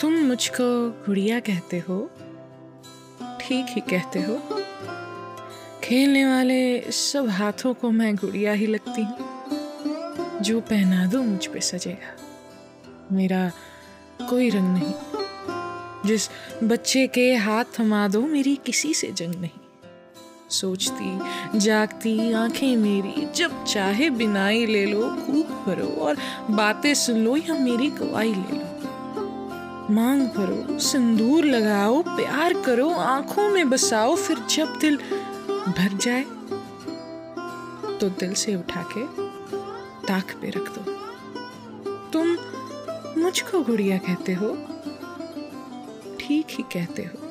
तुम मुझको गुड़िया कहते हो? ठीक ही कहते हो। खेलने वाले सब हाथों को मैं गुड़िया ही लगती हूँ। जो पहना दो मुझ पे सजेगा। मेरा कोई रंग नहीं। जिस बच्चे के हाथ थमा दो, मेरी किसी से जंग नहीं। सोचती, जागती, आँखें मेरी जब चाहे बिनाई ले लो, खूब भरो और बातें सुन लो या मेरी गवाही ले लो। मांग भरो सिंदूर लगाओ, प्यार करो, आँखों में बसाओ, फिर जब दिल भर जाए तो दिल से उठा के ताक पे रख दो। तुम मुझको गुड़िया कहते हो, ठीक ही कहते हो।